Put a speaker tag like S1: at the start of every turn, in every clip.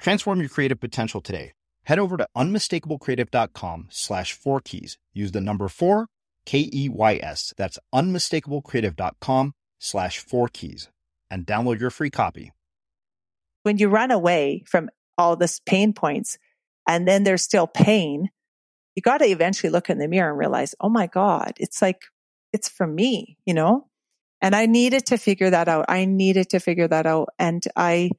S1: Transform your creative potential today. Head over to unmistakablecreative.com slash four keys. Use the number four, K E Y S. That's unmistakablecreative.com slash four keys and download your free copy.
S2: When you run away from all this pain points and then there's still pain, you got to eventually look in the mirror and realize, oh my God, it's like, it's for me, you know? And I needed to figure that out. I needed to figure that out. And I,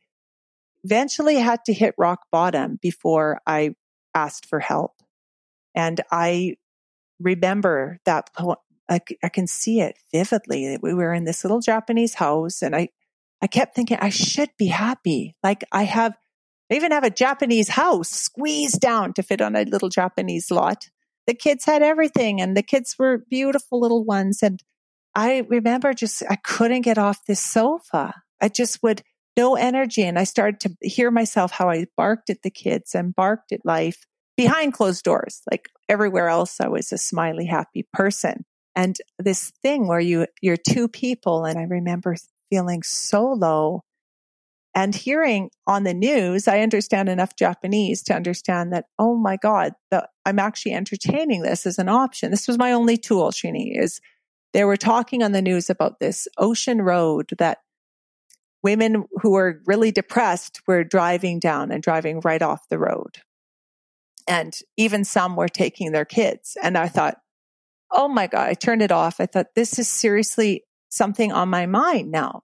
S2: eventually had to hit rock bottom before I asked for help. And I remember that I, I can see it vividly. That we were in this little Japanese house and I, I kept thinking I should be happy. Like I have, I even have a Japanese house squeezed down to fit on a little Japanese lot. The kids had everything and the kids were beautiful little ones. And I remember just, I couldn't get off this sofa. I just would no energy. And I started to hear myself how I barked at the kids and barked at life behind closed doors. Like everywhere else, I was a smiley, happy person. And this thing where you, you're two people. And I remember feeling so low and hearing on the news, I understand enough Japanese to understand that, oh my God, the, I'm actually entertaining this as an option. This was my only tool, Srini, is they were talking on the news about this ocean road that women who were really depressed were driving down and driving right off the road. And even some were taking their kids. And I thought, oh my God, I turned it off. I thought, this is seriously something on my mind now.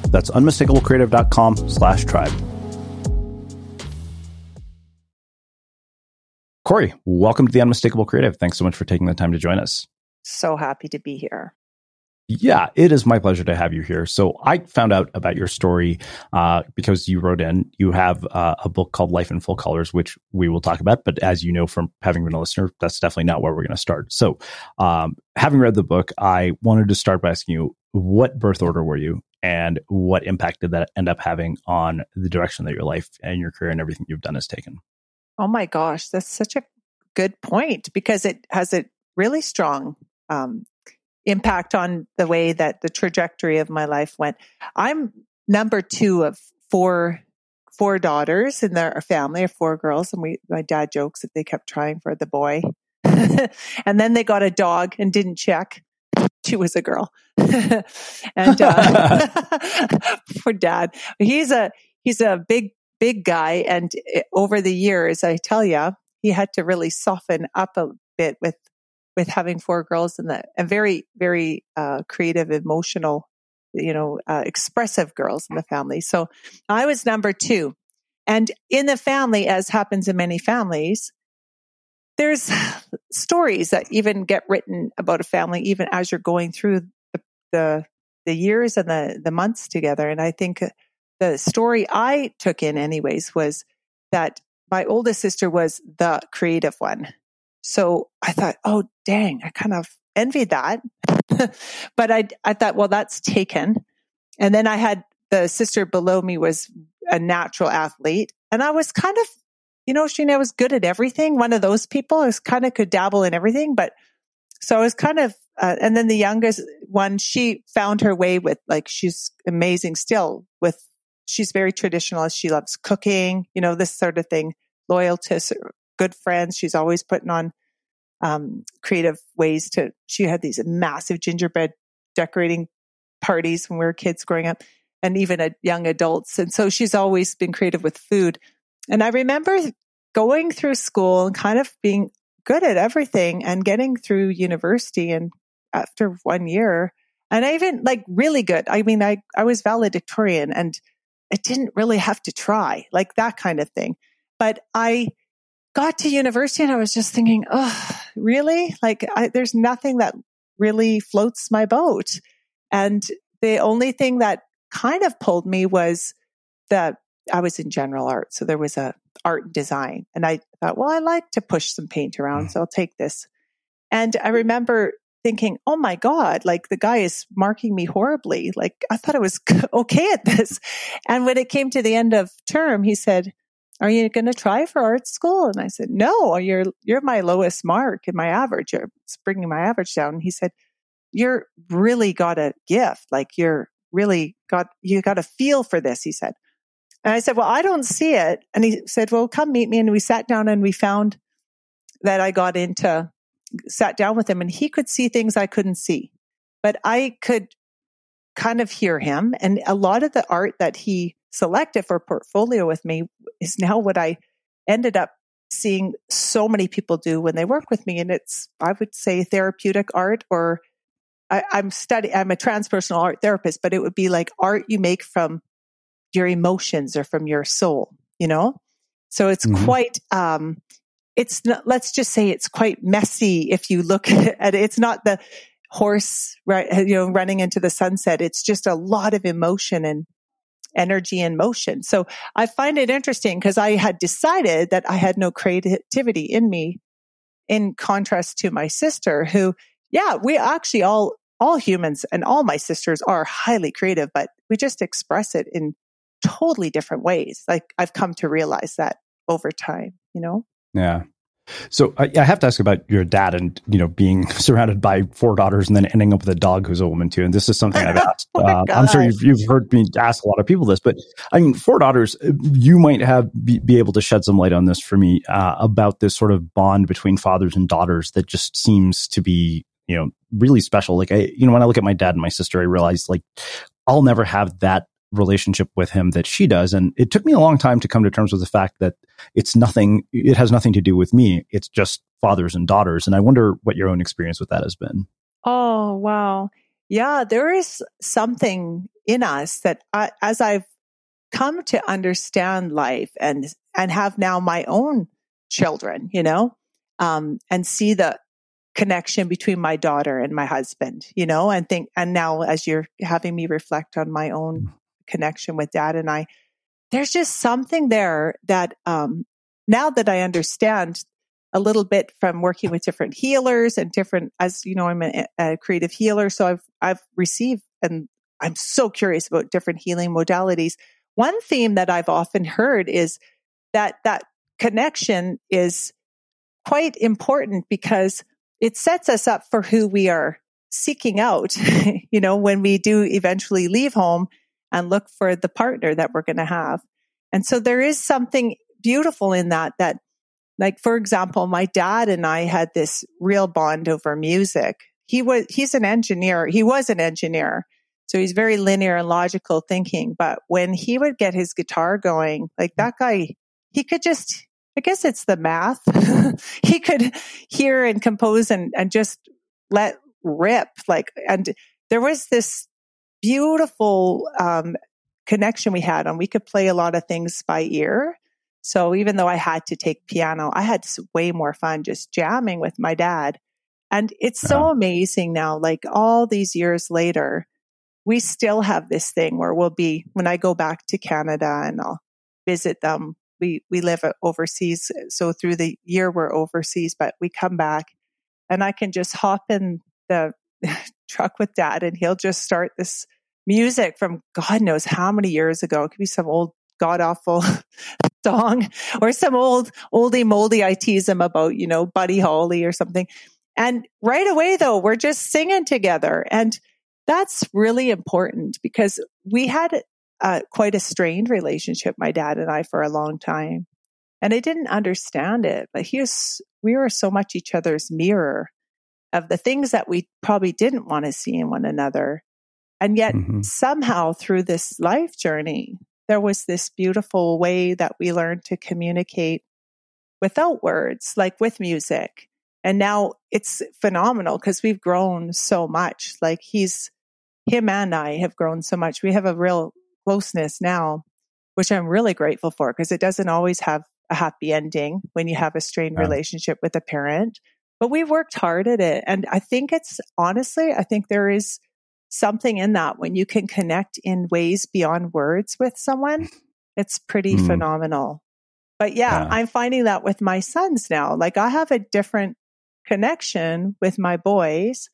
S1: that's unmistakablecreative.com slash tribe. Corry, welcome to the Unmistakable Creative. Thanks so much for taking the time to join us.
S2: So happy to be here.
S1: Yeah, it is my pleasure to have you here. So I found out about your story uh, because you wrote in. You have uh, a book called Life in Full Colors, which we will talk about. But as you know from having been a listener, that's definitely not where we're going to start. So, um, having read the book, I wanted to start by asking you, what birth order were you, and what impact did that end up having on the direction that your life and your career and everything you've done has taken?
S2: Oh my gosh, that's such a good point because it has a really strong um, impact on the way that the trajectory of my life went. I'm number two of four four daughters in their family, or four girls, and we my dad jokes that they kept trying for the boy, and then they got a dog and didn't check she was a girl. and uh, for dad, he's a he's a big big guy, and eh, over the years, I tell you, he had to really soften up a bit with with having four girls and the and very very uh, creative, emotional, you know, uh, expressive girls in the family. So I was number two, and in the family, as happens in many families, there's stories that even get written about a family, even as you're going through the the the years and the the months together. And I think the story I took in, anyways, was that my oldest sister was the creative one. So I thought, oh dang, I kind of envied that. but I I thought, well, that's taken. And then I had the sister below me was a natural athlete, and I was kind of, you know, Sheena was good at everything. One of those people is kind of could dabble in everything, but so I was kind of, uh, and then the youngest one, she found her way with like, she's amazing still with, she's very traditionalist. She loves cooking, you know, this sort of thing, loyal to good friends. She's always putting on, um, creative ways to, she had these massive gingerbread decorating parties when we were kids growing up and even at young adults. And so she's always been creative with food. And I remember going through school and kind of being good at everything and getting through university and after one year and I even like really good. I mean, I, I was valedictorian and I didn't really have to try like that kind of thing. But I got to university and I was just thinking, oh, really? Like I, there's nothing that really floats my boat. And the only thing that kind of pulled me was that I was in general art. So there was a art design. And I thought, well, I like to push some paint around, mm. so I'll take this. And I remember thinking, oh my God, like the guy is marking me horribly. Like I thought I was okay at this. And when it came to the end of term, he said, are you going to try for art school? And I said, no, you're, you're my lowest mark in my average. You're bringing my average down. And he said, you're really got a gift. Like you're really got, you got a feel for this. He said, and I said, well, I don't see it. And he said, well, come meet me. And we sat down and we found that I got into, sat down with him and he could see things I couldn't see, but I could kind of hear him. And a lot of the art that he selected for portfolio with me is now what I ended up seeing so many people do when they work with me. And it's, I would say therapeutic art or I, am studying, I'm a transpersonal art therapist, but it would be like art you make from your emotions or from your soul, you know? So it's mm-hmm. quite, um, it's not, let's just say it's quite messy if you look at it. It's not the horse, right, you know, running into the sunset. It's just a lot of emotion and energy and motion. So I find it interesting because I had decided that I had no creativity in me in contrast to my sister who, yeah, we actually all, all humans and all my sisters are highly creative, but we just express it in totally different ways. Like I've come to realize that over time, you know?
S3: Yeah. So I, I, have to ask about your dad and you know being surrounded by four daughters and then ending up with a dog who's a woman too. And this is something I've asked. oh uh, I'm sure you've, you've heard me ask a lot of people this, but I mean, four daughters. You might have be, be able to shed some light on this for me uh, about this sort of bond between fathers and daughters that just seems to be you know really special. Like I, you know, when I look at my dad and my sister, I realize like I'll never have that relationship with him that she does. And it took me a long time to come to terms with the fact that it's nothing, it has nothing to do with me. It's just fathers and daughters. And I wonder what your own experience with that has been.
S2: Oh, wow. Yeah, there is something in us that I, as I've come to understand life and, and have now my own children, you know, um, and see the connection between my daughter and my husband, you know, and think, and now as you're having me reflect on my own connection with dad and I, there's just something there that um, now that I understand a little bit from working with different healers and different, as you know, I'm a, a creative healer, so I've I've received and I'm so curious about different healing modalities. One theme that I've often heard is that that connection is quite important because it sets us up for who we are seeking out. you know, when we do eventually leave home and look for the partner that we're going to have. And so there is something beautiful in that, that like, for example, my dad and I had this real bond over music. He was, he's an engineer. He was an engineer. So he's very linear and logical thinking. But when he would get his guitar going, like that guy, he could just, I guess it's the math. he could hear and compose and, and just let rip. Like, and there was this beautiful um, connection we had and we could play a lot of things by ear. So even though I had to take piano, I had way more fun just jamming with my dad. And it's so uh-huh. amazing now, like all these years later, we still have this thing where we'll be, when I go back to Canada and I'll visit them, we, we live uh, overseas. Uh, so through the year we're overseas, but we come back and I can just hop in the truck with dad and he'll just start this music from God knows how many years ago. It could be some old god awful song or some old oldie moldy I tease him about, you know, Buddy Holly or something. And right away though, we're just singing together. And that's really important because we had uh, quite a strained relationship, my dad and I, for a long time. And I didn't understand it, but he was, we were so much each other's mirror of the things that we probably didn't want to see in one another. And yet mm-hmm. somehow through this life journey, there was this beautiful way that we learned to communicate without words, like with music. And now it's phenomenal because we've grown so much. Like he's, him and I have grown so much. We have a real closeness now, which I'm really grateful for because it doesn't always have a happy ending when you have a strained yeah. relationship with a parent. But we've worked hard at it. And I think it's honestly, I think there is something in that when you can connect in ways beyond words with someone, it's pretty mm. phenomenal. But yeah, yeah, I'm finding that with my sons now. Like I have a different connection with my boys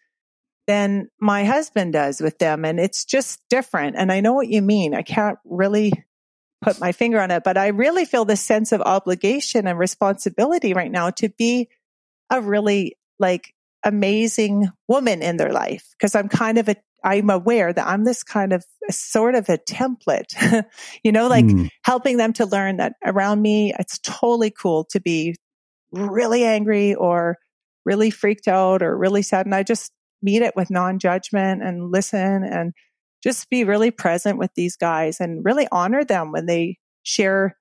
S2: than my husband does with them. And it's just different. And I know what you mean. I can't really put my finger on it, but I really feel this sense of obligation and responsibility right now to be a really like amazing woman in their life. Cause I'm kind of a, I'm aware that I'm this kind of sort of a template, you know, like mm. helping them to learn that around me, it's totally cool to be really angry or really freaked out or really sad. And I just meet it with non judgment and listen and just be really present with these guys and really honor them when they share,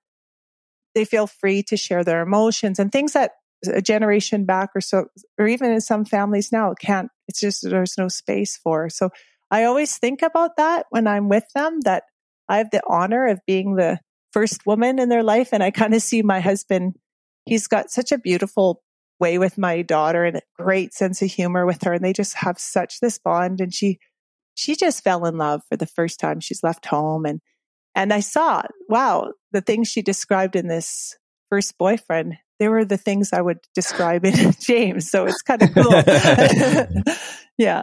S2: they feel free to share their emotions and things that a generation back or so, or even in some families now it can't, it's just, there's no space for. So I always think about that when I'm with them, that I have the honor of being the first woman in their life. And I kind of see my husband, he's got such a beautiful way with my daughter and a great sense of humor with her. And they just have such this bond. And she, she just fell in love for the first time she's left home. And, and I saw, wow, the things she described in this first boyfriend, they were the things I would describe in James. So it's kind of cool. yeah.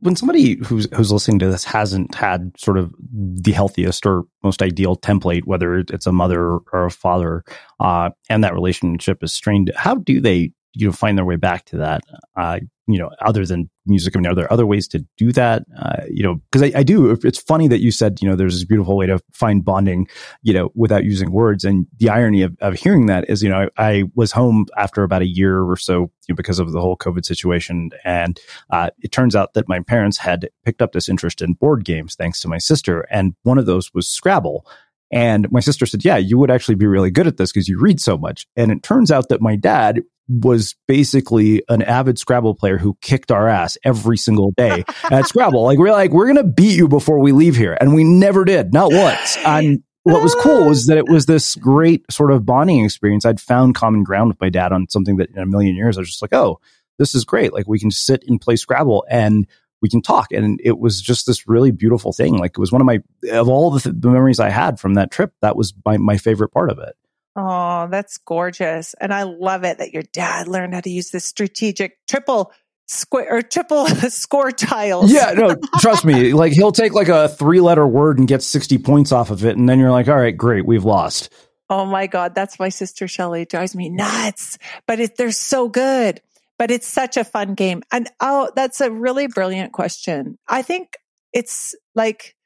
S1: when somebody who's who's listening to this hasn't had sort of the healthiest or most ideal template, whether it's a mother or a father, uh, and that relationship is strained, how do they you know find their way back to that? Uh, you know, other than music, I mean, are there other ways to do that? Uh, you know, because I, I do. It's funny that you said you know there's this beautiful way to find bonding, you know, without using words. And the irony of, of hearing that is, you know, I, I was home after about a year or so you know, because of the whole COVID situation, and uh, it turns out that my parents had picked up this interest in board games thanks to my sister, and one of those was Scrabble. And my sister said, Yeah, you would actually be really good at this because you read so much. And it turns out that my dad was basically an avid Scrabble player who kicked our ass every single day at Scrabble. Like, we're like, we're going to beat you before we leave here. And we never did, not once. And what was cool was that it was this great sort of bonding experience. I'd found common ground with my dad on something that in a million years I was just like, oh, this is great. Like, we can sit and play Scrabble and we can talk. And it was just this really beautiful thing. Like, it was one of my, of all the, th- the memories I had from that trip, that was my, my favorite part of it.
S2: Oh, that's gorgeous. And I love it that your dad learned how to use this strategic triple square or triple score tiles.
S1: Yeah, no, trust me. Like he'll take like a three letter word and get 60 points off of it. And then you're like, all right, great, we've lost.
S2: Oh my God. That's my sister Shelly. Drives me nuts. But it, they're so good. But it's such a fun game. And oh, that's a really brilliant question. I think it's like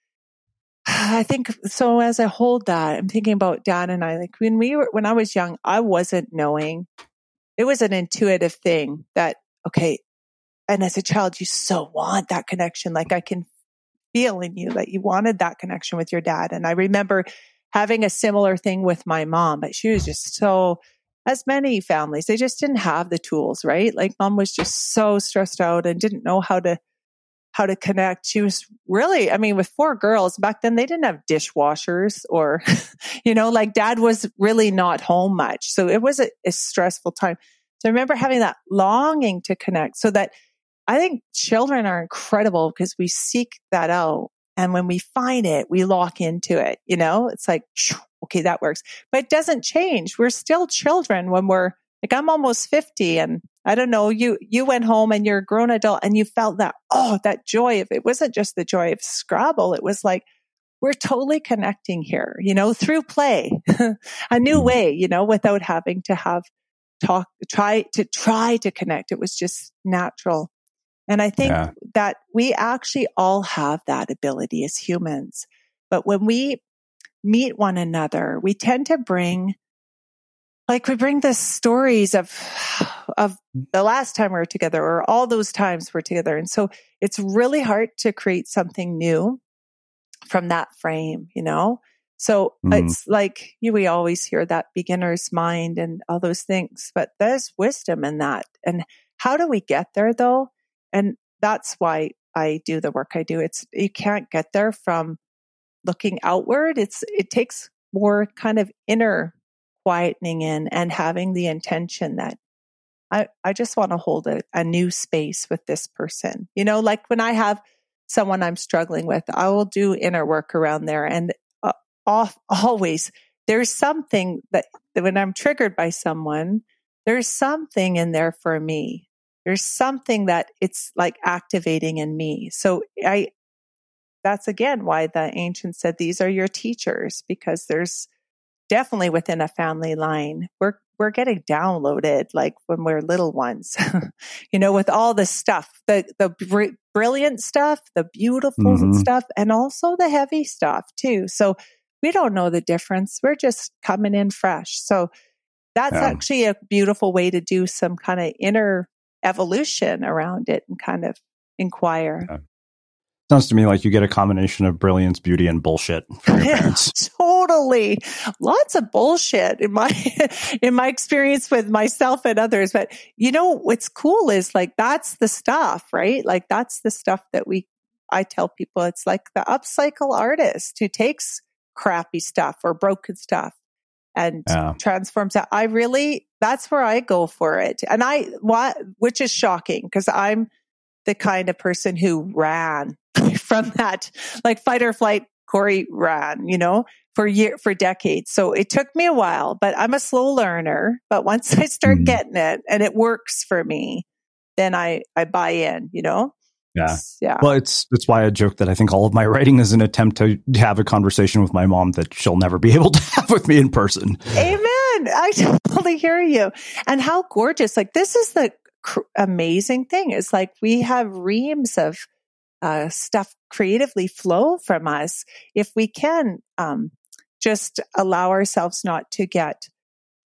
S2: I think so. As I hold that, I'm thinking about dad and I. Like when we were, when I was young, I wasn't knowing. It was an intuitive thing that okay. And as a child, you so want that connection. Like I can feel in you that you wanted that connection with your dad. And I remember having a similar thing with my mom, but she was just so. As many families, they just didn't have the tools, right? Like mom was just so stressed out and didn't know how to how to connect. She was really, I mean, with four girls back then, they didn't have dishwashers or, you know, like dad was really not home much. So it was a, a, stressful time. So I remember having that longing to connect so that I think children are incredible because we seek that out. And when we find it, we lock into it. You know, it's like, okay, that works, but it doesn't change. We're still children when we're like, I'm almost 50 and I don't know, you, you went home and you're a grown adult and you felt that, oh, that joy of it wasn't just the joy of Scrabble. It was like, we're totally connecting here, you know, through play, a new mm-hmm. way, you know, without having to have talk, try to try to connect. It was just natural. And I think yeah. that we actually all have that ability as humans. But when we meet one another, we tend to bring like we bring the stories of of the last time we were together or all those times we're together and so it's really hard to create something new from that frame you know so mm. it's like you, we always hear that beginner's mind and all those things but there's wisdom in that and how do we get there though and that's why i do the work i do it's you can't get there from looking outward it's it takes more kind of inner quietening in and having the intention that I, I just want to hold a, a new space with this person. You know, like when I have someone I'm struggling with, I will do inner work around there. And uh, off, always, there's something that, that when I'm triggered by someone, there's something in there for me. There's something that it's like activating in me. So I, that's again why the ancients said these are your teachers because there's definitely within a family line. We're, we're getting downloaded like when we're little ones, you know, with all the stuff, the, the br- brilliant stuff, the beautiful mm-hmm. stuff, and also the heavy stuff too. So we don't know the difference. We're just coming in fresh. So that's yeah. actually a beautiful way to do some kind of inner evolution around it and kind of inquire. Yeah.
S1: Sounds to me like you get a combination of brilliance, beauty, and bullshit from your parents.
S2: totally, lots of bullshit in my in my experience with myself and others. But you know what's cool is like that's the stuff, right? Like that's the stuff that we. I tell people it's like the upcycle artist who takes crappy stuff or broken stuff and yeah. transforms that. I really, that's where I go for it. And I, what, which is shocking because I'm the kind of person who ran from that, like fight or flight. Corry ran, you know, for year, for decades. So it took me a while, but I'm a slow learner. But once I start mm. getting it and it works for me, then I, I buy in, you know?
S1: Yeah. Yeah. Well, it's it's why I joke that I think all of my writing is an attempt to have a conversation with my mom that she'll never be able to have with me in person.
S2: Amen. I totally hear you. And how gorgeous. Like this is the cr- amazing thing. It's like we have reams of uh, stuff creatively flow from us if we can um, just allow ourselves not to get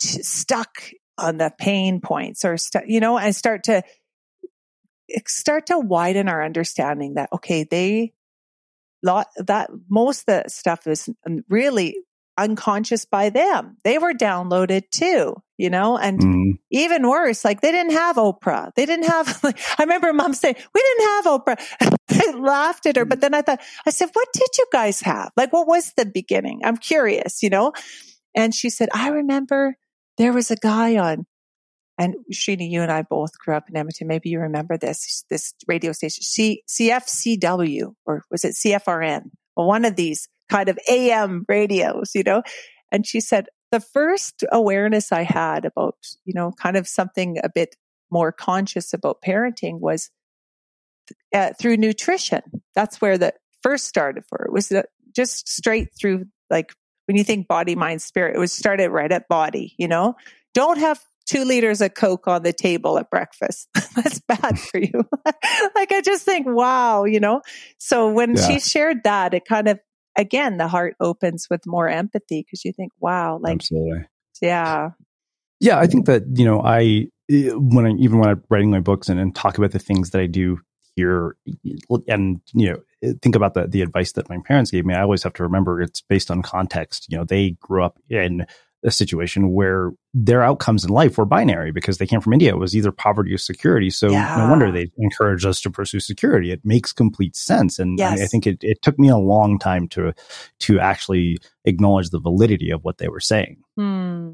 S2: t- stuck on the pain points or st- you know and start to start to widen our understanding that okay they lot that most of the stuff is really unconscious by them. They were downloaded too you know? And mm. even worse like they didn't have oprah. They didn't have like, i remember mom saying we didn't have oprah. I laughed at her but then i thought i said what did you guys have? Like what was the beginning? I'm curious you know? And she said i remember there was a guy on and Sheena, you and I both grew up in Edmonton. Maybe you remember this, this radio station, C, CFCW, or was it CFRN? Well, one of these kind of AM radios, you know? And she said, the first awareness I had about, you know, kind of something a bit more conscious about parenting was uh, through nutrition. That's where the first started for it was just straight through, like when you think body, mind, spirit, it was started right at body, you know? Don't have two liters of Coke on the table at breakfast. That's bad for you. like I just think, wow, you know? So when yeah. she shared that, it kind of, again, the heart opens with more empathy because you think, wow, like,
S1: absolutely.
S2: Yeah.
S1: Yeah. I think that, you know, I, eh, when I, even when I'm writing my books and, and talk about the things that I do here and, you know, eh, think about the, the advice that my parents gave me, I always have to remember it's based on context. You know, they grew up in, a situation where their outcomes in life were binary because they came from India. It was either poverty or security. So yeah. no wonder they encouraged us to pursue security. It makes complete sense. And yes. I, I, think it, it took me a long time to to actually acknowledge the validity of what they were saying.
S2: Hmm.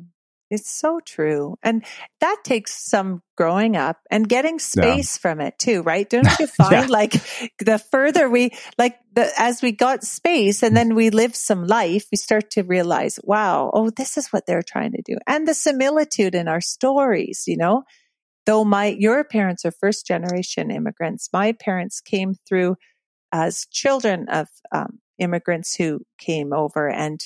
S2: It's so true. And that takes some growing up and getting space yeah. from it too, right? Don't you find yeah. like the further we, like the, as we got space and then we live some life, we start to realize, wow, oh, this is what they're trying to do. And the similitude in our stories, you know, though my, your parents are first generation immigrants, my parents came through as children of um, immigrants who came over and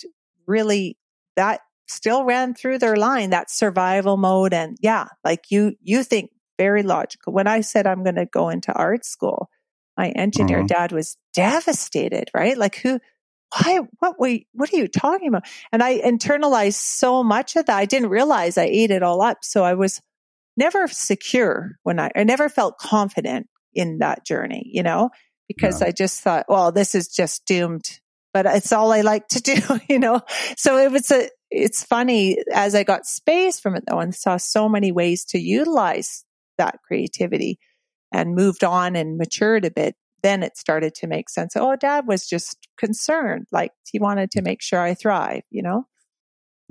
S2: really that still ran through their line that survival mode and yeah like you you think very logical when i said i'm going to go into art school my engineer mm-hmm. dad was devastated right like who why what wait what are you talking about and i internalized so much of that i didn't realize i ate it all up so i was never secure when i i never felt confident in that journey you know because yeah. i just thought well this is just doomed but it's all I like to do, you know? So it was a, it's funny as I got space from it though and saw so many ways to utilize that creativity and moved on and matured a bit. Then it started to make sense. Oh, dad was just concerned. Like he wanted to make sure I thrive, you know?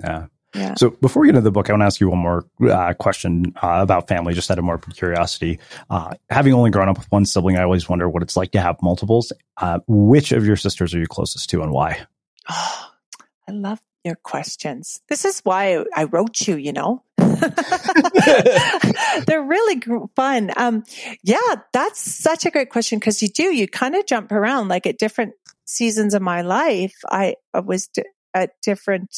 S1: Yeah. Yeah. So before we get into the book, I want to ask you one more uh, question uh, about family, just out of more curiosity. Uh, having only grown up with one sibling, I always wonder what it's like to have multiples. Uh, which of your sisters are you closest to, and why?
S2: Oh, I love your questions. This is why I wrote you. You know, They're really fun. Um, yeah, that's such a great question because you do, you kind of jump around like at different seasons of my life. I, was d- at different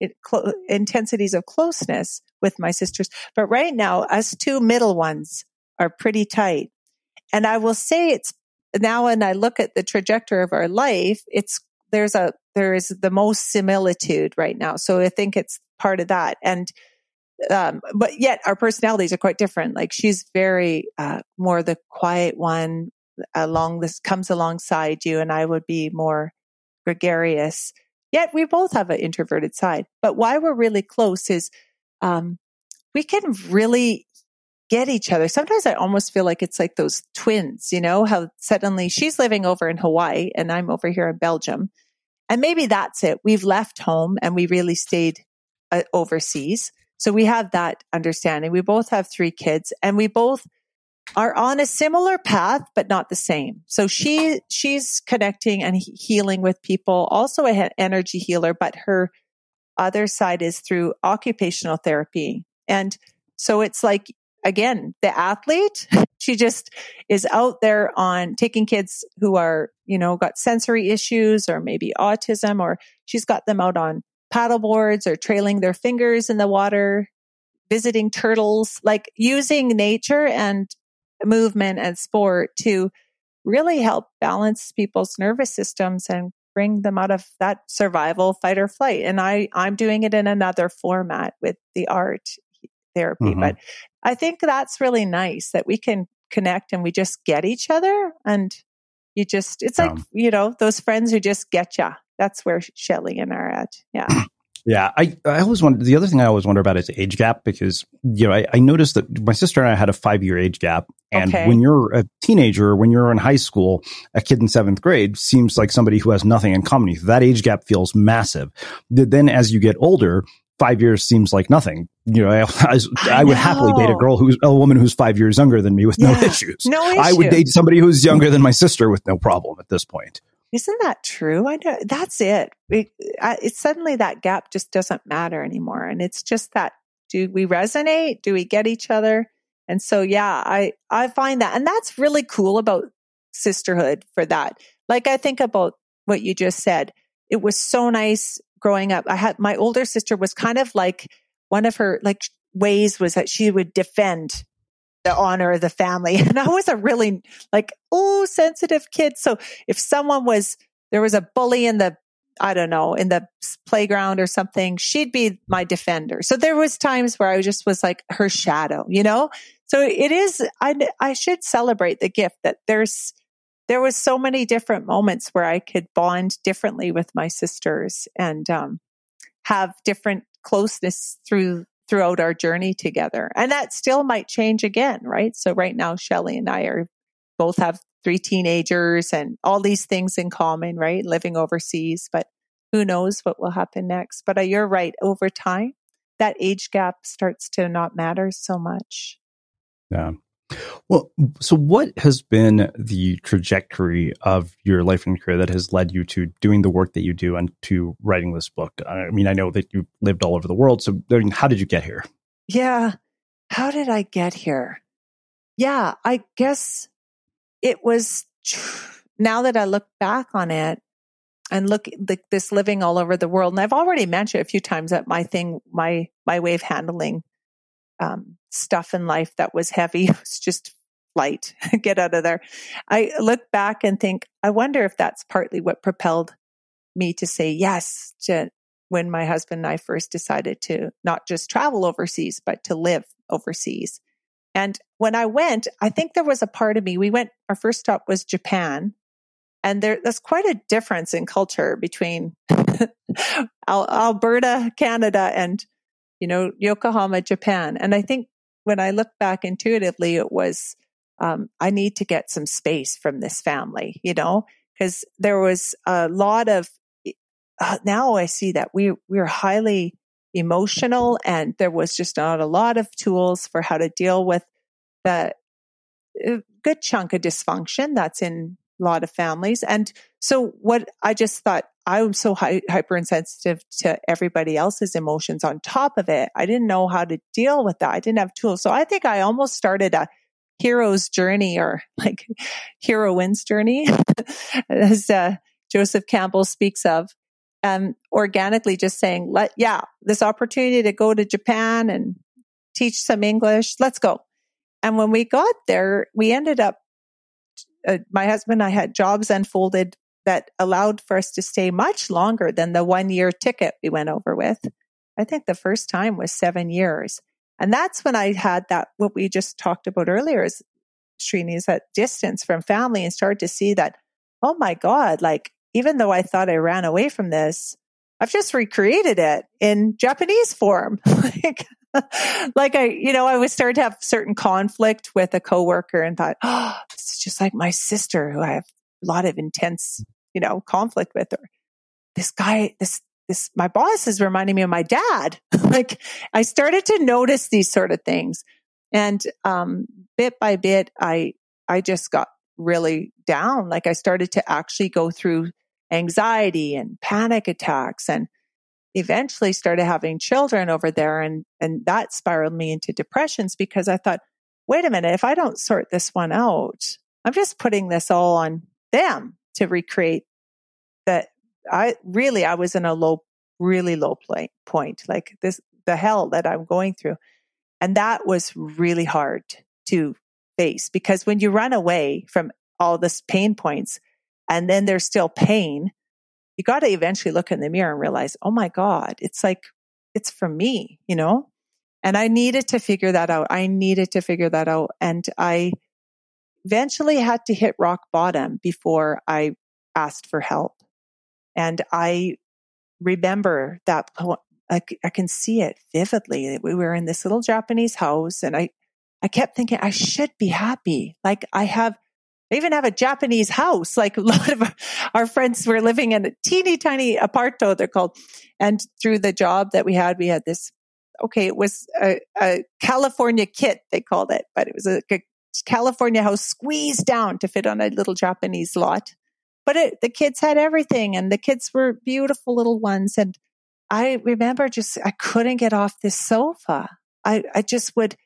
S2: it, clo- intensities of closeness with my sisters. But right now, us two middle ones are pretty tight. And I will say it's now when I look at the trajectory of our life, it's there's a there is the most similitude right now. So I think it's part of that. And um, but yet our personalities are quite different. Like she's very uh, more the quiet one along this comes alongside you, and I would be more gregarious. Yet we both have an introverted side. But why we're really close is um, we can really get each other. Sometimes I almost feel like it's like those twins, you know, how suddenly she's living over in Hawaii and I'm over here in Belgium. And maybe that's it. We've left home and we really stayed uh, overseas. So we have that understanding. We both have three kids and we both are on a similar path, but not the same. So she, she's connecting and healing with people, also an energy healer, but her other side is through occupational therapy. And so it's like again, the athlete, she just is out there on taking kids who are, you know, got sensory issues or maybe autism, or she's got them out on paddle boards or trailing their fingers in the water, visiting turtles, like using nature and movement and sport to really help balance people's nervous systems and bring them out of that survival fight or flight and i i'm doing it in another format with the art therapy. Mm-hmm. But I think that's really nice that we can connect and we just get each other. And you just, it's like, um, you know, those friends who just get you. That's where Shelly and I are at. Yeah.
S1: Yeah, I, I always wonder. The other thing I always wonder about is age gap because you know I, I noticed that my sister and I had a five year age gap, and okay. when you're a teenager, when you're in high school, a kid in seventh grade seems like somebody who has nothing in common. That age gap feels massive. Then as you get older, five years seems like nothing. You know, I, I, I would happily date a girl who's a woman who's five years younger than me with yeah, no issues.
S2: No issue.
S1: I would date somebody who's younger than my sister with no problem at this point.
S2: Isn't that true? I know that's it. it it's suddenly that gap just doesn't matter anymore, and it's just that do we resonate? Do we get each other? And so, yeah, I I find that, and that's really cool about sisterhood for that. Like I think about what you just said. It was so nice growing up, I had my older sister was kind of like one of her like ways was that she would defend the honor of the family. And I was a really like, oh, sensitive kid. So if someone was, there was a bully in the, I don't know, in the playground or something, she'd be my defender. So there was times where I just was like her shadow, you know? So it is, I, I should celebrate the gift that there's, there was so many different moments where I could bond differently with my sisters and um, have different closeness through throughout our journey together. And that still might change again, right? So right now, Shelly and I are both have three teenagers and all these things in common, right? Living overseas, but who knows what will happen next. But uh, you're right. Over time, that age gap starts to not matter so much.
S1: Yeah. Well, so what has been the trajectory of your life and career that has led you to doing the work that you do and to writing this book? I mean, I know that you lived all over the world. So, I mean, how did you get here?
S2: Yeah. How did I get here? Yeah, I guess it was now that I look back on it and look like this living all over the world. And I've already mentioned a few times that my thing, my, my way of handling um, stuff in life that was heavy. It was just light. Get out of there. I look back and think, I wonder if that's partly what propelled me to say yes to when my husband and I first decided to not just travel overseas, but to live overseas. And when I went, I think there was a part of me, we went, our first stop was Japan. And there, there's quite a difference in culture between Alberta, Canada, and you know, Yokohama, Japan. And I think when I look back intuitively, it was, um, I need to get some space from this family, you know, because there was a lot of, uh, now I see that we, we're highly emotional and there was just not a lot of tools for how to deal with the uh, good chunk of dysfunction that's in lot of families. And so what I just thought, I'm so hy- hyper insensitive to everybody else's emotions on top of it. I didn't know how to deal with that. I didn't have tools. So I think I almost started a hero's journey or like heroine's journey, as uh, Joseph Campbell speaks of. Um, organically just saying, let, yeah, this opportunity to go to Japan and teach some English, let's go. And when we got there, we ended up, uh, my husband and I had jobs unfolded that allowed for us to stay much longer than the one year ticket we went over with. I think the first time was seven years. And that's when I had that, what we just talked about earlier is Srini, is that distance from family and started to see that, oh my God, like, even though I thought I ran away from this, I've just recreated it in Japanese form. like, like I, you know, I would start to have certain conflict with a coworker and thought, oh, this is just like my sister who I have a lot of intense, you know, conflict with her. This guy, this this, my boss is reminding me of my dad. like I started to notice these sort of things. And, um, bit by bit, I, I just got really down. Like I started to actually go through anxiety and panic attacks and eventually started having children over there. And, and that spiraled me into depressions because I thought, wait a minute, if I don't sort this one out, I'm just putting this all on them to recreate that I really, I was in a low, really low play, point, like this, the hell that I'm going through. And that was really hard to face because when you run away from all this pain points and then there's still pain, you got to eventually look in the mirror and realize, oh my God, it's like, it's for me, you know? And I needed to figure that out. I needed to figure that out. And I eventually had to hit rock bottom before I asked for help. And I remember that I, I can see it vividly. We were in this little Japanese house and I, I kept thinking I should be happy. Like I have, I even have a Japanese house. Like a lot of our friends were living in a teeny tiny apartment, they're called. And through the job that we had, we had this, okay, it was a, a California kit, they called it, but it was a, a California house squeezed down to fit on a little Japanese lot but it, the kids had everything and the kids were beautiful little ones. And I remember just, I couldn't get off this sofa. I, I just would,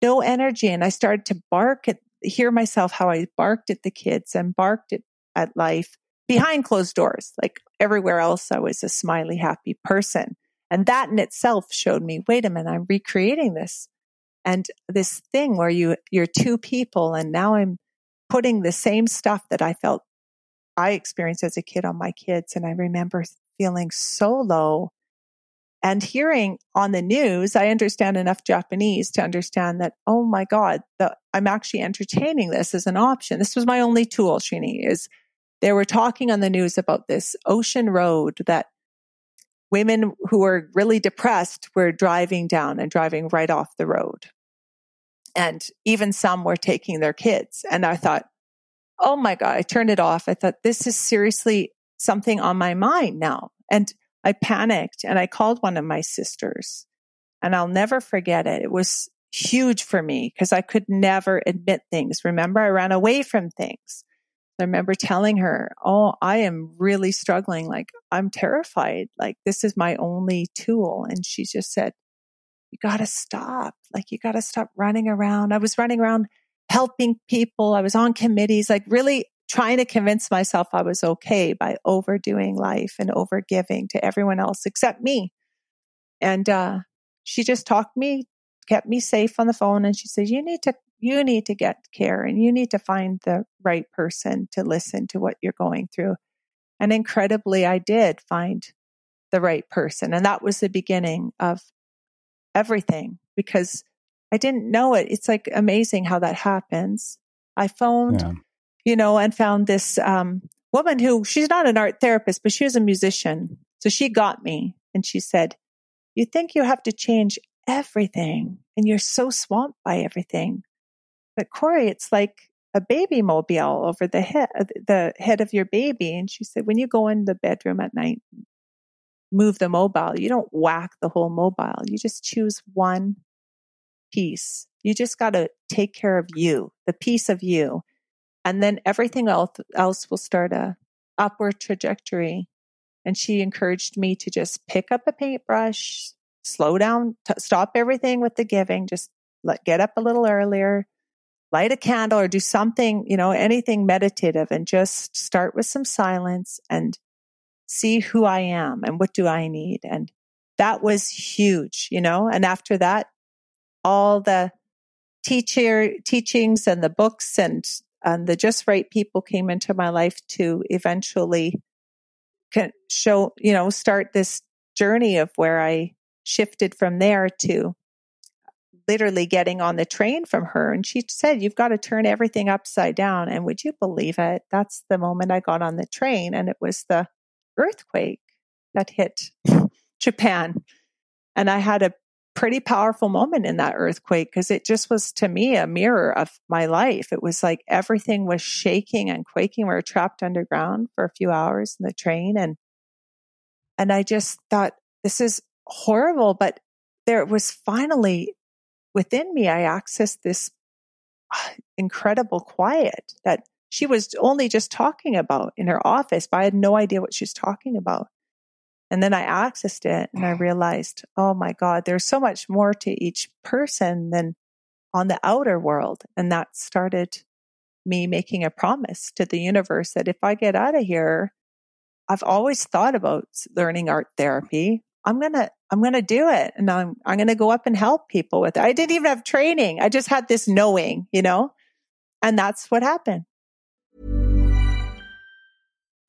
S2: no energy. And I started to bark at, hear myself how I barked at the kids and barked at, at life behind closed doors. Like everywhere else, I was a smiley, happy person. And that in itself showed me, wait a minute, I'm recreating this. And this thing where you, you're two people and now I'm putting the same stuff that I felt I experienced as a kid on my kids. And I remember feeling so low and hearing on the news, I understand enough Japanese to understand that, oh my God, the, I'm actually entertaining this as an option. This was my only tool, Srini, is they were talking on the news about this ocean road that women who were really depressed were driving down and driving right off the road. And even some were taking their kids. And I thought, oh my God, I turned it off. I thought, this is seriously something on my mind now. And I panicked and I called one of my sisters and I'll never forget it. It was huge for me because I could never admit things. Remember, I ran away from things. I remember telling her, Oh, I am really struggling. Like, I'm terrified. Like, this is my only tool. And she just said, You got to stop. Like, you got to stop running around. I was running around helping people. I was on committees, like really trying to convince myself I was okay by overdoing life and overgiving to everyone else except me. And uh, she just talked me, kept me safe on the phone, and she said, "You need to, you need to get care, and you need to find the right person to listen to what you're going through." And incredibly, I did find the right person, and that was the beginning of everything because I didn't know it. It's like amazing how that happens. I phoned, yeah. You know, and found this um, woman who she's not an art therapist, but she was a musician. So she got me and she said, You think you have to change everything and you're so swamped by everything. But Corry, it's like a baby mobile over the head, the head of your baby. And she said, when you go in the bedroom at night, move the mobile. You don't whack the whole mobile. You just choose one piece. You just got to take care of you, the piece of you. And then everything else, else will start a upward trajectory. And she encouraged me to just pick up a paintbrush, slow down, t- stop everything with the giving, just let, get up a little earlier, light a candle or do something, you know, anything meditative and just start with some silence and see who I am and what do I need. And that was huge, you know, and after that, all the teacher teachings and the books and and the just right people came into my life to eventually show you know start this journey of where i shifted from there to literally getting on the train from her. And she said you've got to turn everything upside down. And would you believe it? That's the moment i got on the train and it was the earthquake that hit japan. And i had a pretty powerful moment in that earthquake because it just was to me a mirror of my life. It was like everything was shaking and quaking. We were trapped underground for a few hours in the train and and I just thought this is horrible, but there was finally within me I accessed this incredible quiet that she was only just talking about in her office, but I had no idea what she was talking about. And then I accessed it and I oh. realized, oh my God, there's so much more to each person than on the outer world. And that started me making a promise to the universe that if I get out of here, I've always thought about learning art therapy. I'm going to, I'm going to do it. And I'm, I'm going to go up and help people with it. I didn't even have training. I just had this knowing, you know, and that's what happened.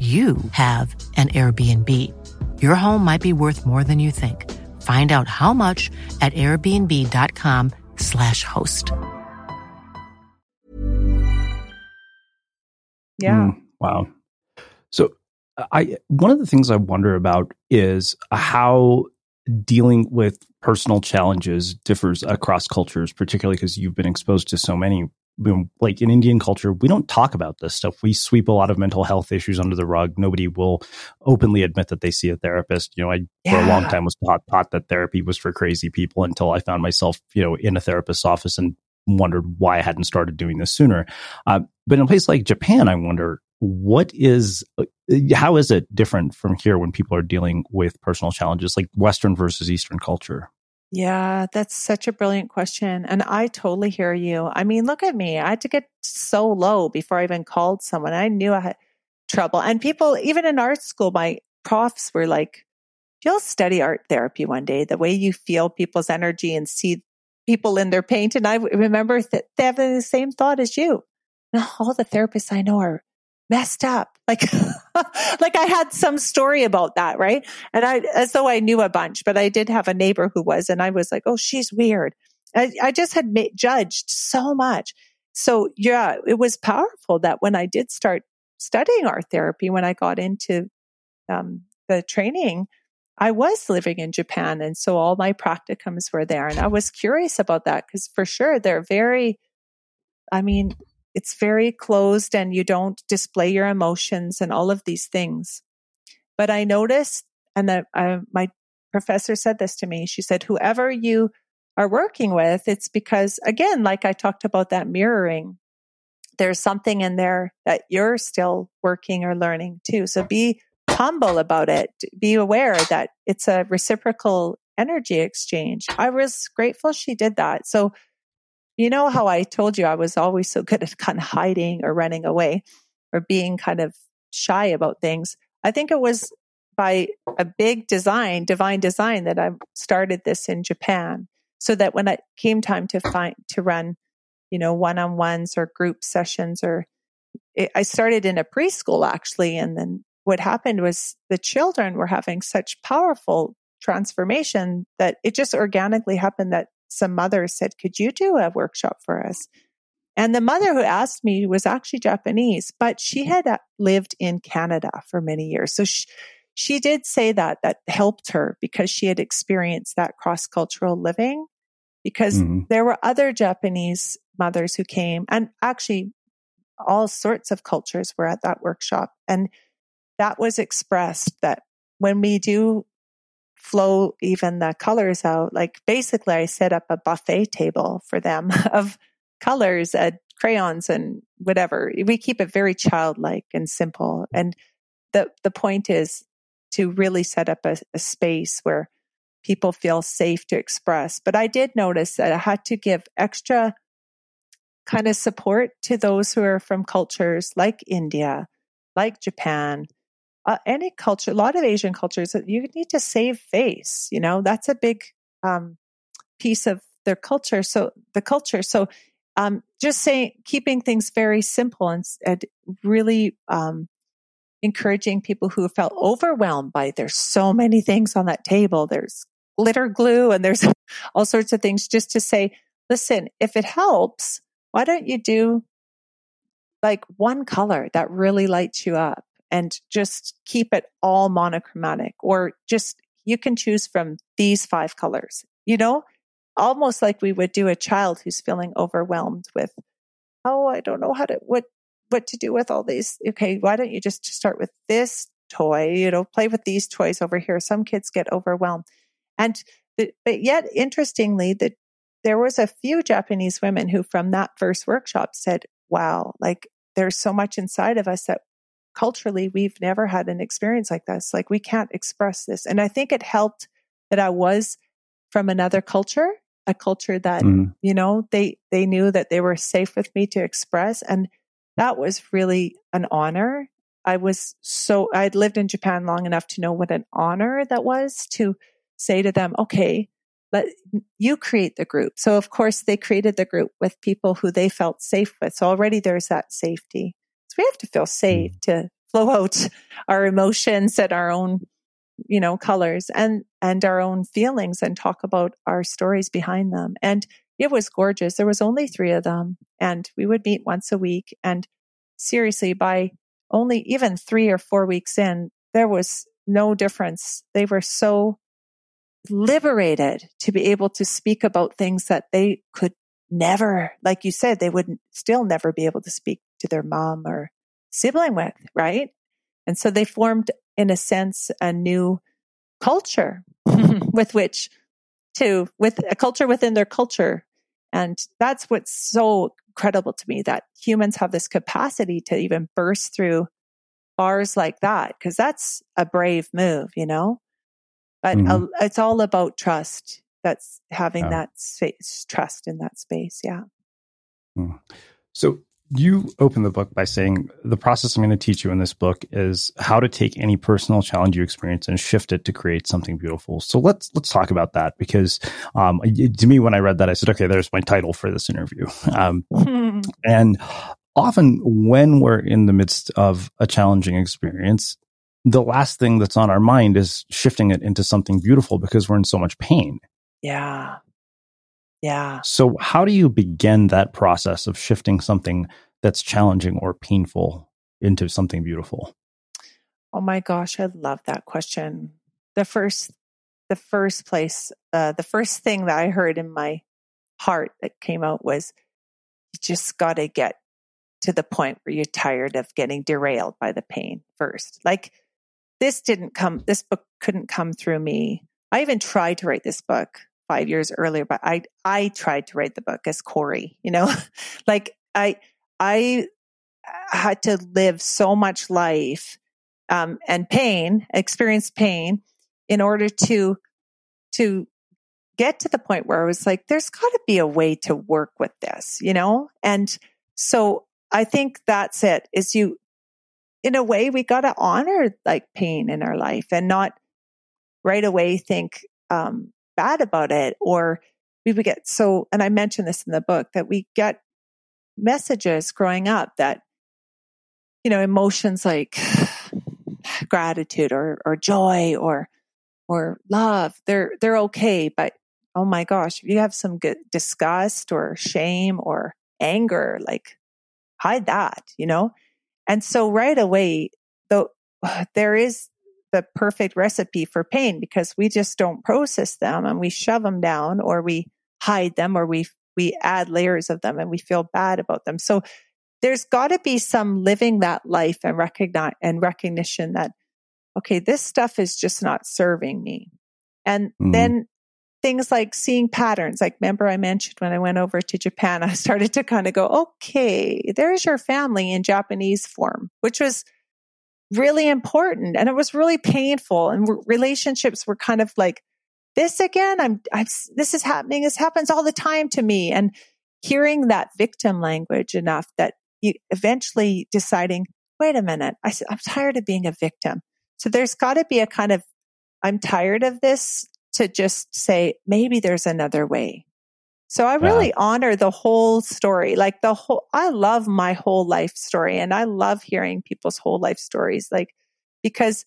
S4: you have an Airbnb. Your home might be worth more than you think. Find out how much at airbnb.com/slash host.
S2: Yeah.
S1: Mm, wow. So I one of the things I wonder about is how dealing with personal challenges differs across cultures, particularly because you've been exposed to so many. Like in Indian culture, we don't talk about this stuff. We sweep a lot of mental health issues under the rug. Nobody will openly admit that they see a therapist. You know, I yeah. for a long time was taught, taught that therapy was for crazy people until I found myself, you know, in a therapist's office and wondered why I hadn't started doing this sooner. Uh, but in a place like Japan, I wonder what is uh, how is it different from here when people are dealing with personal challenges like Western versus Eastern culture?
S2: Yeah, that's such a brilliant question. And I totally hear you. I mean, look at me. I had to get so low before I even called someone. I knew I had trouble. And people, even in art school, my profs were like, you'll study art therapy one day, the way you feel people's energy and see people in their paint. And I remember that they have the same thought as you. all the therapists I know are messed up. Like, like I had some story about that, right? And I, as though I knew a bunch, but I did have a neighbor who was, and I was like, oh, she's weird. I, I just had ma- judged so much. So yeah, it was powerful that when I did start studying art therapy, when I got into um, the training, I was living in Japan. And so all my practicums were there. And I was curious about that because for sure they're very, I mean, it's very closed and you don't display your emotions and all of these things. But I noticed, and uh, my professor said this to me. She said, whoever you are working with, it's because, again, like I talked about that mirroring, there's something in there that you're still working or learning too. So be humble about it. Be aware that it's a reciprocal energy exchange. I was grateful she did that. So you know how I told you I was always so good at kind of hiding or running away or being kind of shy about things. I think it was by a big design, divine design, that I started this in Japan, so that when it came time to find to run, you know, one on ones or group sessions, or it, I started in a preschool actually, and then what happened was the children were having such powerful transformation that it just organically happened that some mothers said, Could you do a workshop for us? And the mother who asked me was actually Japanese, but she had uh, lived in Canada for many years. So she, she did say that that helped her because she had experienced that cross cultural living. Because mm-hmm. there were other Japanese mothers who came, and actually all sorts of cultures were at that workshop. And that was expressed that when we do flow even the colors out. Like basically, I set up a buffet table for them of colors, uh, crayons, and whatever. We keep it very childlike and simple. And the the point is to really set up a, a space where people feel safe to express. But I did notice that I had to give extra kind of support to those who are from cultures like India, like Japan, uh, any culture, a lot of Asian cultures, you need to save face. You know, that's a big um, piece of their culture. So the culture. So um, just saying, keeping things very simple and, and really um, encouraging people who felt overwhelmed by there's so many things on that table. There's glitter glue and there's all sorts of things. Just to say, listen, if it helps, why don't you do like one color that really lights you up? And just keep it all monochromatic or just you can choose from these five colors, you know, almost like we would do a child who's feeling overwhelmed with, oh, I don't know how to, what, what to do with all these. Okay. Why don't you just start with this toy, you know, play with these toys over here. Some kids get overwhelmed. And, the, but yet interestingly, that there was a few Japanese women who from that first workshop said, wow, like there's so much inside of us that culturally we've never had an experience like this. Like we can't express this. And i think it helped that i was from another culture a culture that mm. you know they they knew that they were safe with me to express. And that was really an honor. I was so i'd lived in japan long enough to know what an honor that was to say to them okay let you create the group. So of course they created the group with people who they felt safe with. So already there's that safety we have to feel safe mm. to flow out our emotions and our own you know, colors and, and our own feelings and talk about our stories behind them. And it was gorgeous. There was only three of them and we would meet once a week. And seriously, by only even three or four weeks in, there was no difference. They were so liberated to be able to speak about things that they could never, like you said, they would still never be able to speak to their mom or sibling with, right? And so they formed, in a sense, a new culture with which to, with a culture within their culture. And that's what's so incredible to me that humans have this capacity to even burst through bars like that, because that's a brave move, you know? But mm-hmm. it's all about trust. That's having that space, trust in that space. Yeah.
S1: Mm. So you open the book by saying the process I'm going to teach you in this book is how to take any personal challenge you experience and shift it to create something beautiful. So let's let's talk about that because um, to me, when I read that, I said, okay, there's my title for this interview. Um, and often when we're in the midst of a challenging experience, the last thing that's on our mind is shifting it into something beautiful because we're in so much pain.
S2: Yeah. Yeah.
S1: So, how do you begin that process of shifting something that's challenging or painful into something beautiful?
S2: Oh my gosh, I love that question. The first, the first place, uh, the first thing that I heard in my heart that came out was, "You just got to get to the point where you're tired of getting derailed by the pain first. Like this didn't come. This book couldn't come through me. I even tried to write this book five years earlier, but I, I tried to write the book as Corry, you know, like I, I had to live so much life, um, and pain, experience pain in order to, to get to the point where I was like, there's got to be a way to work with this, you know? And so I think that's it is you, in a way, we got to honor like pain in our life and not right away think, um, bad about it or we would get so and i mentioned this in the book that we get messages growing up that you know emotions like gratitude or or joy or or love they're they're okay but oh my gosh if you have some good disgust or shame or anger like hide that you know? And so right away though there is the perfect recipe for pain because we just don't process them and we shove them down or we hide them or we we add layers of them and we feel bad about them. So there's got to be some living that life and recognize and recognition that okay, this stuff is just not serving me. And mm-hmm. then things like seeing patterns, like remember I mentioned when I went over to Japan, I started to kind of go, okay, there's your family in Japanese form, which was really important and it was really painful and relationships were kind of like this again? I'm i'm this is happening this happens all the time to me. And hearing that victim language enough that you eventually deciding wait a minute I, said i'm tired of being a victim. So there's got to be a kind of i'm tired of this to just say maybe there's another way so I really yeah. honor the whole story. Like the whole, I love my whole life story and I love hearing people's whole life stories. Like, because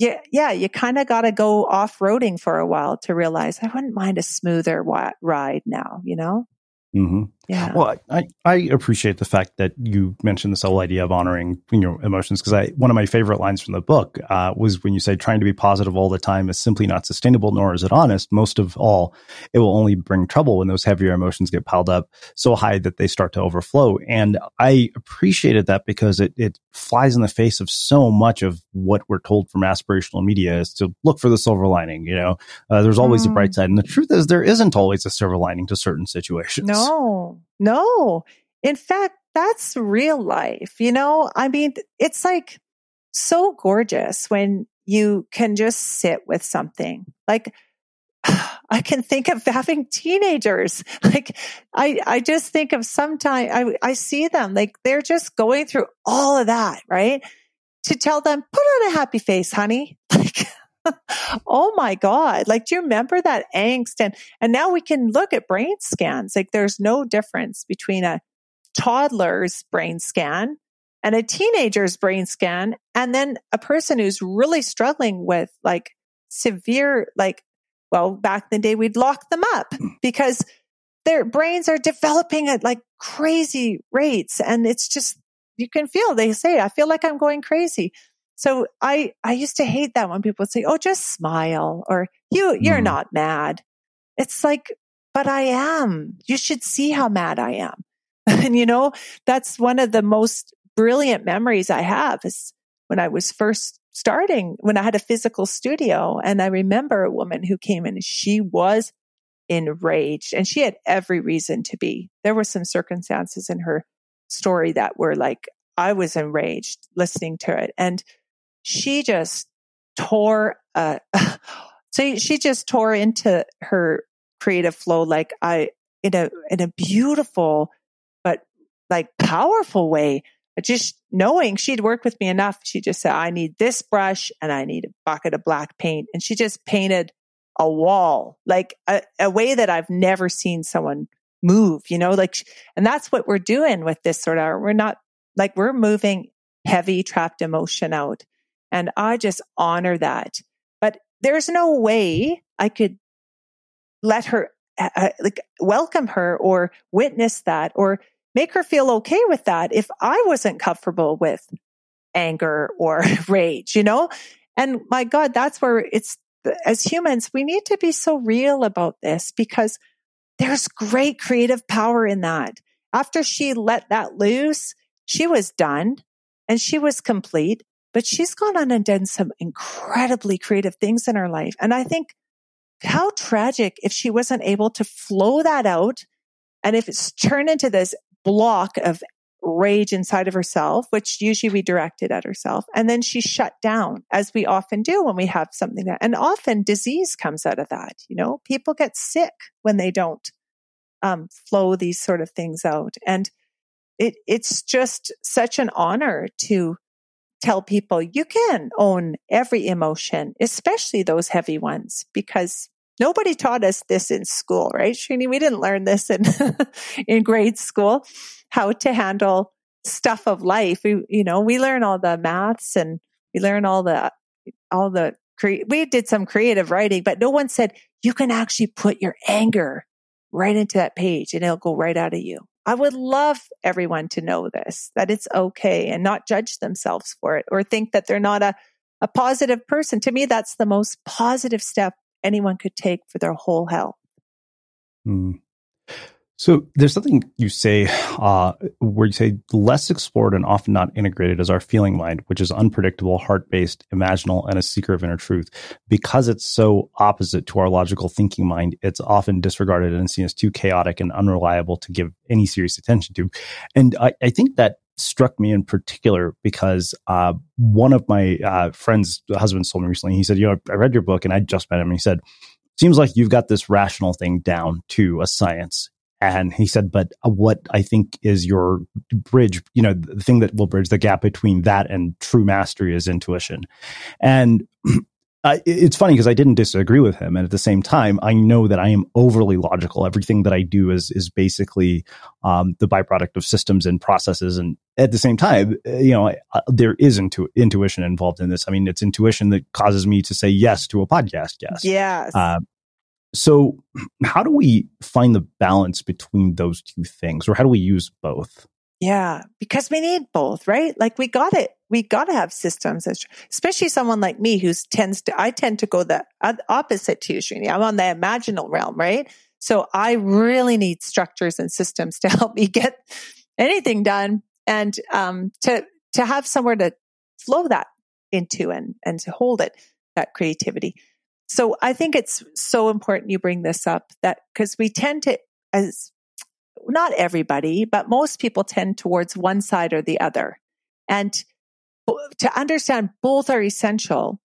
S2: yeah, yeah, you kind of got to go off roading for a while to realize I wouldn't mind a smoother ride now, you know?
S1: Mm-hmm.
S2: Yeah.
S1: Well, I, I appreciate the fact that you mentioned this whole idea of honoring your emotions because I one of my favorite lines from the book uh, was when you say trying to be positive all the time is simply not sustainable, nor is it honest. Most of all, it will only bring trouble when those heavier emotions get piled up so high that they start to overflow. And I appreciated that because it it flies in the face of so much of what we're told from aspirational media is to look for the silver lining. You know, uh, there's always mm. a bright side, and the truth is there isn't always a silver lining to certain situations.
S2: No no, In fact, that's real life. You know, I mean, it's like so gorgeous when you can just sit with something like, I can think of having teenagers. Like I, I just think of sometimes I, I see them like they're just going through all of that, right? To tell them, put on a happy face, honey. Oh my God. Like, do you remember that angst? And, and now we can look at brain scans. Like, there's no difference between a toddler's brain scan and a teenager's brain scan. And then a person who's really struggling with like severe, like, well, back in the day, we'd lock them up hmm. because their brains are developing at like crazy rates. And it's just, you can feel, they say, I feel like I'm going crazy. So I, I used to hate that when people would say, Oh, just smile or you, you're mm. not mad. It's like, but I am. You should see how mad I am. and you know, that's one of the most brilliant memories I have is when I was first starting, when I had a physical studio. And I remember a woman who came in, she was enraged and she had every reason to be. There were some circumstances in her story that were like, I was enraged listening to it. And she just tore, uh, so she just tore into her creative flow like I, in a, in a beautiful, but like powerful way. Just knowing she'd worked with me enough, she just said, I need this brush and I need a bucket of black paint. And she just painted a wall, like a, a way that I've never seen someone move, you know, like, and that's what we're doing with this sort of, we're not like, we're moving heavy trapped emotion out. And I just honor that. But there's no way I could let her, uh, uh like, welcome her or witness that or make her feel okay with that if I wasn't comfortable with anger or rage, you know? And my God, that's where it's as humans, we need to be so real about this because there's great creative power in that. After she let that loose, she was done and she was complete, but she's gone on and done some incredibly creative things in her life. And I think how tragic if she wasn't able to flow that out and if it's turned into this block of rage inside of herself, which usually we directed at herself. And then she shut down, as we often do when we have something that, and often disease comes out of that. You know, people get sick when they don't um, flow these sort of things out. And it, it's just such an honor to tell people you can own every emotion, especially those heavy ones, because nobody taught us this in school, right? Srini, we didn't learn this in, in grade school how to handle stuff of life. We, you know, we learn all the maths and we learn all the, all the, cre- we did some creative writing, but no one said you can actually put your anger right into that page and it'll go right out of you. I would love everyone to know this, that it's okay and not judge themselves for it or think that they're not a, a positive person. To me, that's the most positive step anyone could take for their whole health.
S1: Mm. So there's something you say uh, where you say less explored and often not integrated is our feeling mind, which is unpredictable, heart based, imaginal, and a seeker of inner truth. Because it's so opposite to our logical thinking mind, it's often disregarded and seen as too chaotic and unreliable to give any serious attention to. And I, I think that struck me in particular because uh, one of my uh, friends' husband told me recently, he said, You know, I read your book and I just met him. And he said, Seems like you've got this rational thing down to a science and he said, but what I think is your bridge, you know, the thing that will bridge the gap between that and true mastery is intuition. And uh, it's funny because I didn't disagree with him, and at the same time, I know that I am overly logical. Everything that I do is is basically um, the byproduct of systems and processes. And at the same time, uh, you know, uh, there is intu- intuition involved in this. I mean, it's intuition that causes me to say yes to a podcast guest.
S2: Yes. Uh,
S1: so, how do we find the balance between those two things, or how do we use both?
S2: Yeah, because we need both, right? Like we got it. We got to have systems, especially someone like me who tends to, I tend to go the opposite to you, Srini. I'm on the imaginal realm, right? So I really need structures and systems to help me get anything done and um, to, to have somewhere to flow that into and, and to hold it, that creativity. So I think it's so important you bring this up that because we tend to, as not everybody, but most people tend towards one side or the other. And to understand both are essential.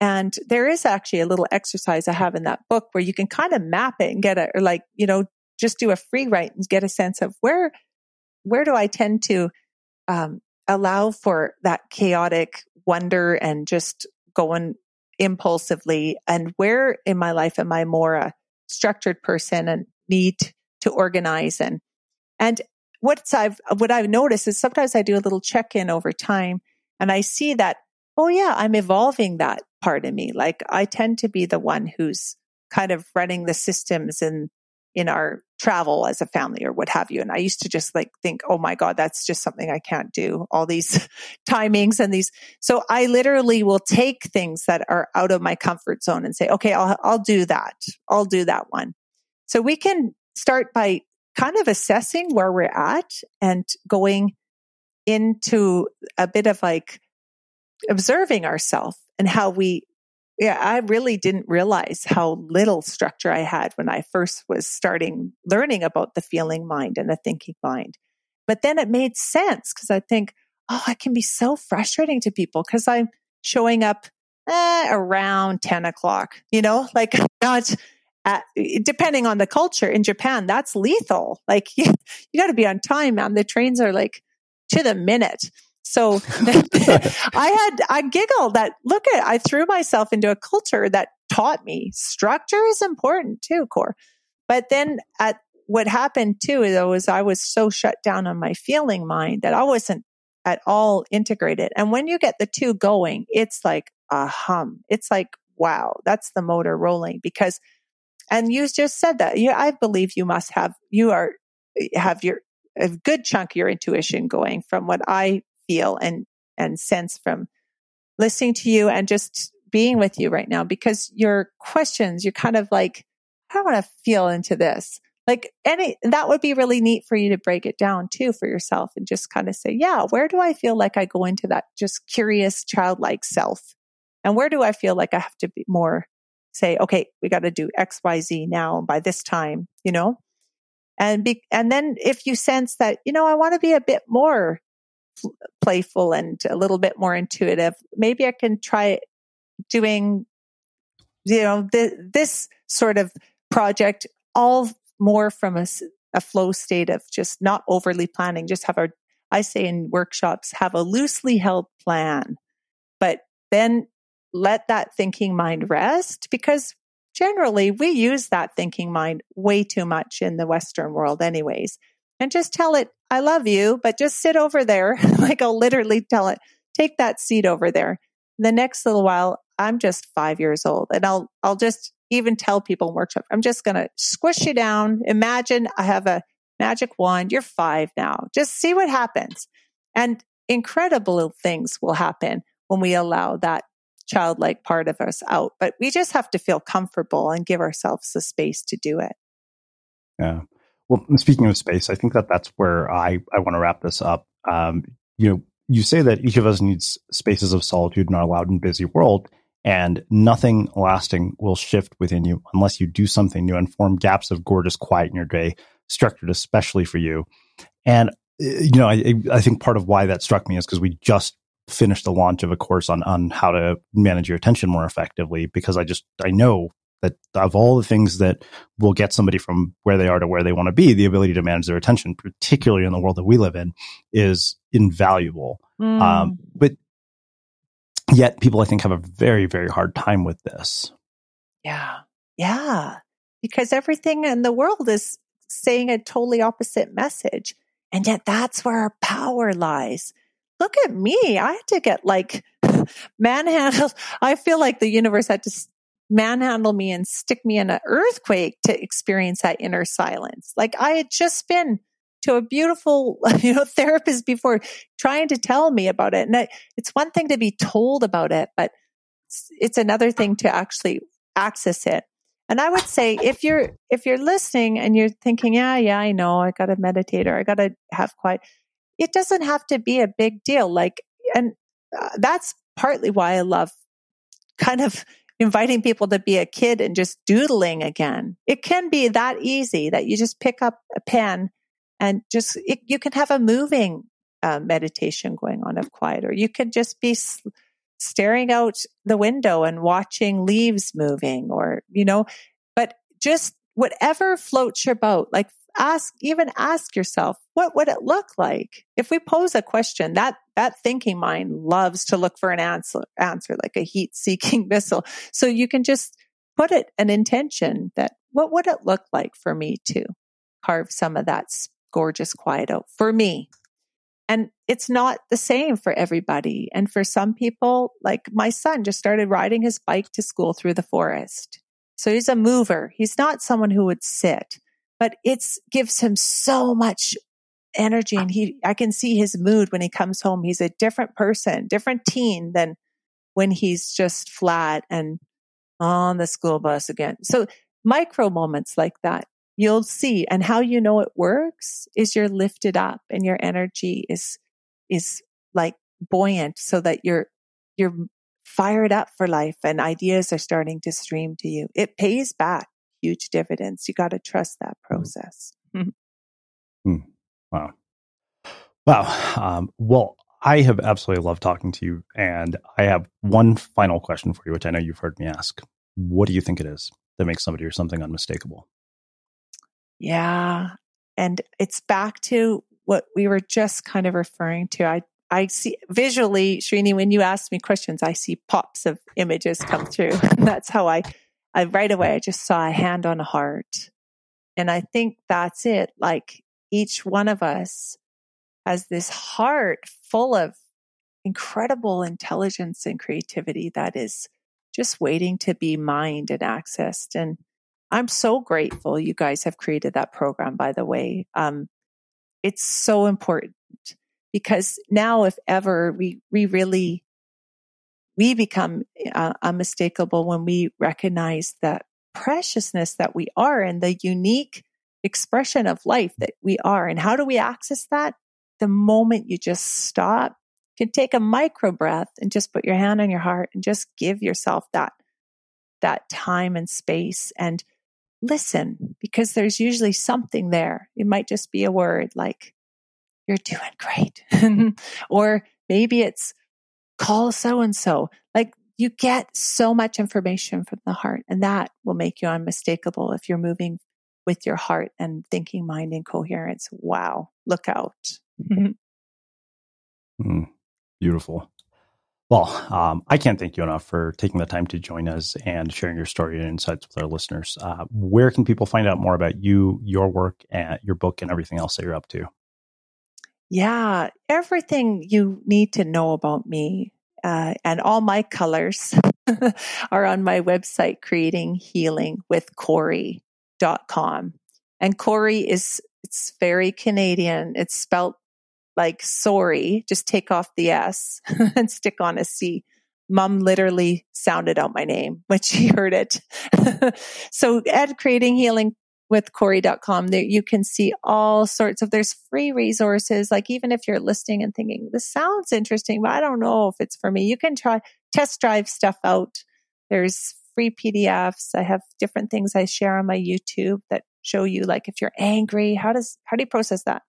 S2: And there is actually a little exercise I have in that book where you can kind of map it and get a, or like, you know, just do a free write and get a sense of where, where do I tend to um, allow for that chaotic wonder and just going impulsively and where in my life am I more a structured person and need to organize and and what's I've what I've noticed is sometimes I do a little check in over time and I see that oh yeah I'm evolving that part of me. Like I tend to be the one who's kind of running the systems in in our travel as a family or what have you. And I used to just like think, oh my God, that's just something I can't do. All these timings and these. So I literally will take things that are out of my comfort zone and say, okay, I'll, I'll do that. I'll do that one. So we can start by kind of assessing where we're at and going into a bit of like observing ourselves and how we yeah, I really didn't realize how little structure I had when I first was starting learning about the feeling mind and the thinking mind. But then it made sense because I think, oh, it can be so frustrating to people because I'm showing up eh, around 10 o'clock, you know, like not at, depending on the culture in Japan, that's lethal. Like you, you got to be on time, man. The trains are like to the minute. So I had, I giggled that look at, I threw myself into a culture that taught me structure is important too, core. But then at what happened too, though, was I was so shut down on my feeling mind that I wasn't at all integrated. And when you get the two going, it's like a hum. It's like, wow, that's the motor rolling because, and you just said that. Yeah, I believe you must have, you are, have your, a good chunk of your intuition going from what I feel and and sense from listening to you and just being with you right now because your questions you're kind of like i want to feel into this. Like any that would be really neat for you to break it down too for yourself and just kind of say yeah where do i feel like i go into that just curious childlike self? And where do i feel like i have to be more say okay we got to do xyz now by this time you know? And be and then if you sense that you know i want to be a bit more playful and a little bit more intuitive. Maybe I can try doing, you know, th- this sort of project all more from a, a flow state of just not overly planning, just have a, I say in workshops, have a loosely held plan, but then let that thinking mind rest because generally we use that thinking mind way too much in the Western world anyways and just tell it, I love you, but just sit over there. like I'll literally tell it, take that seat over there. The next little while, I'm just five years old and I'll, I'll just even tell people in workshop, I'm just going to squish you down. Imagine I have a magic wand. You're five now. Just see what happens. And incredible things will happen when we allow that childlike part of us out. But we just have to feel comfortable and give ourselves the space to do it.
S1: Yeah. Well, speaking of space, I think that that's where I, I want to wrap this up. Um, you know, you say that each of us needs spaces of solitude in our loud and busy world, and nothing lasting will shift within you unless you do something new and form gaps of gorgeous quiet in your day, structured especially for you. And uh, you know, I, I think part of why that struck me is because we just finished the launch of a course on on how to manage your attention more effectively. Because I just I know that of all the things that will get somebody from where they are to where they want to be, the ability to manage their attention, particularly in the world that we live in, is invaluable. Mm. Um, but yet, people I think have a very, very hard time with this.
S2: Yeah. Yeah. Because everything in the world is saying a totally opposite message. And yet, that's where our power lies. Look at me. I had to get like manhandled. I feel like the universe had to manhandle me and stick me in an earthquake to experience that inner silence. Like I had just been to a beautiful, you know, therapist before trying to tell me about it. And I, it's one thing to be told about it, but it's, it's another thing to actually access it. And I would say if you're, if you're listening and you're thinking, yeah, yeah, I know I got to meditate or I got to have quiet. It doesn't have to be a big deal. Like, and uh, that's partly why I love kind of inviting people to be a kid and just doodling again. It can be that easy that you just pick up a pen and just, it, you can have a moving uh, meditation going on of quiet, or you could just be staring out the window and watching leaves moving, or, you know, but just whatever floats your boat. Like ask, even ask yourself, what would it look like? If we pose a question, that, that thinking mind loves to look for an answer, answer like a heat seeking missile. So you can just put it an intention that what would it look like for me to carve some of that gorgeous quiet out for me? And it's not the same for everybody. And for some people, like my son just started riding his bike to school through the forest. So he's a mover. He's not someone who would sit, but it gives him so much energy. And he, I can see his mood when he comes home. He's a different person, different teen than when he's just flat and on the school bus again. So micro moments like that you'll see. And how you know it works is you're lifted up and your energy is, is like buoyant so that you're, you're fired up for life and ideas are starting to stream to you. It pays back huge dividends. You got to trust that hmm. process.
S1: Hmm. Wow. Wow. Um, well, I have absolutely loved talking to you. And I have one final question for you, which I know you've heard me ask. What do you think it is that makes somebody or something unmistakable?
S2: Yeah. And it's back to what we were just kind of referring to. I I see visually, Srini, when you ask me questions, I see pops of images come through. And that's how I, I right away, I just saw a hand on a heart. And I think that's it. Like each one of us has this heart full of incredible intelligence and creativity that is just waiting to be mined and accessed. And I'm so grateful you guys have created that program, by the way. Um, it's so important because now, if ever, we, we really, we become uh, unmistakable when we recognize that preciousness that we are and the unique expression of life that we are. And how do we access that? The moment you just stop, you can take a micro breath and just put your hand on your heart and just give yourself that, that time and space and listen because there's usually something there. It might just be a word like, you're doing great. or maybe it's call so and so. Like you get so much information from the heart and that will make you unmistakable if you're moving with your heart and thinking, mind, and coherence. Wow. Look out.
S1: mm, beautiful. Well, um, I can't thank you enough for taking the time to join us and sharing your story and insights with our listeners. Uh, where can people find out more about you, your work, and your book, and everything else that you're up to?
S2: Yeah, everything you need to know about me uh, and all my colors are on my website, creating healing with Corry.com. And Corry is, it's very Canadian. It's spelt like sorry, just take off the S and stick on a C. Mom literally sounded out my name when she heard it. so at creating healing with Corry.com, there you can see all sorts of, there's free resources. Like even if you're listening and thinking, this sounds interesting, but I don't know if it's for me, you can try test drive stuff out. There's free PDFs. I have different things I share on my YouTube that show you like if you're angry, how does, how do you process that?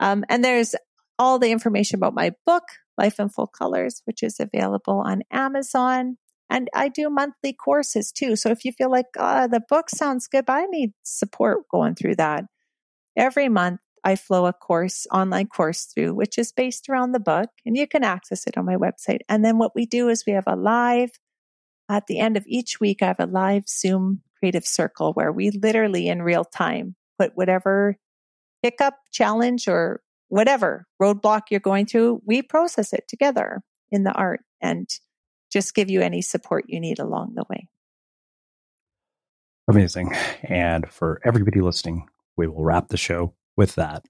S2: Um, and there's all the information about my book, Life in Full Colors, which is available on Amazon. And I do monthly courses too. So if you feel like oh, the book sounds good, but I need support going through that, every month I flow a course, online course through, which is based around the book, and you can access it on my website. And then what we do is we have a live, at the end of each week, I have a live Zoom creative circle where we literally in real time put whatever hiccup, challenge, or whatever roadblock you're going through, we process it together in the art and just give you any support you need along the way.
S1: Amazing. And for everybody listening, we will wrap the show with that.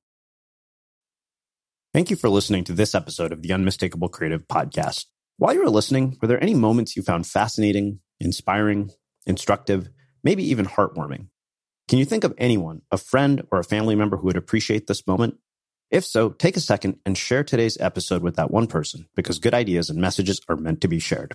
S5: Thank you for listening to this episode of the Unmistakable Creative Podcast. While you were listening, were there any moments you found fascinating, inspiring, instructive, maybe even heartwarming? Can you think of anyone, a friend or a family member who would appreciate this moment? If so, take a second and share today's episode with that one person because good ideas and messages are meant to be shared.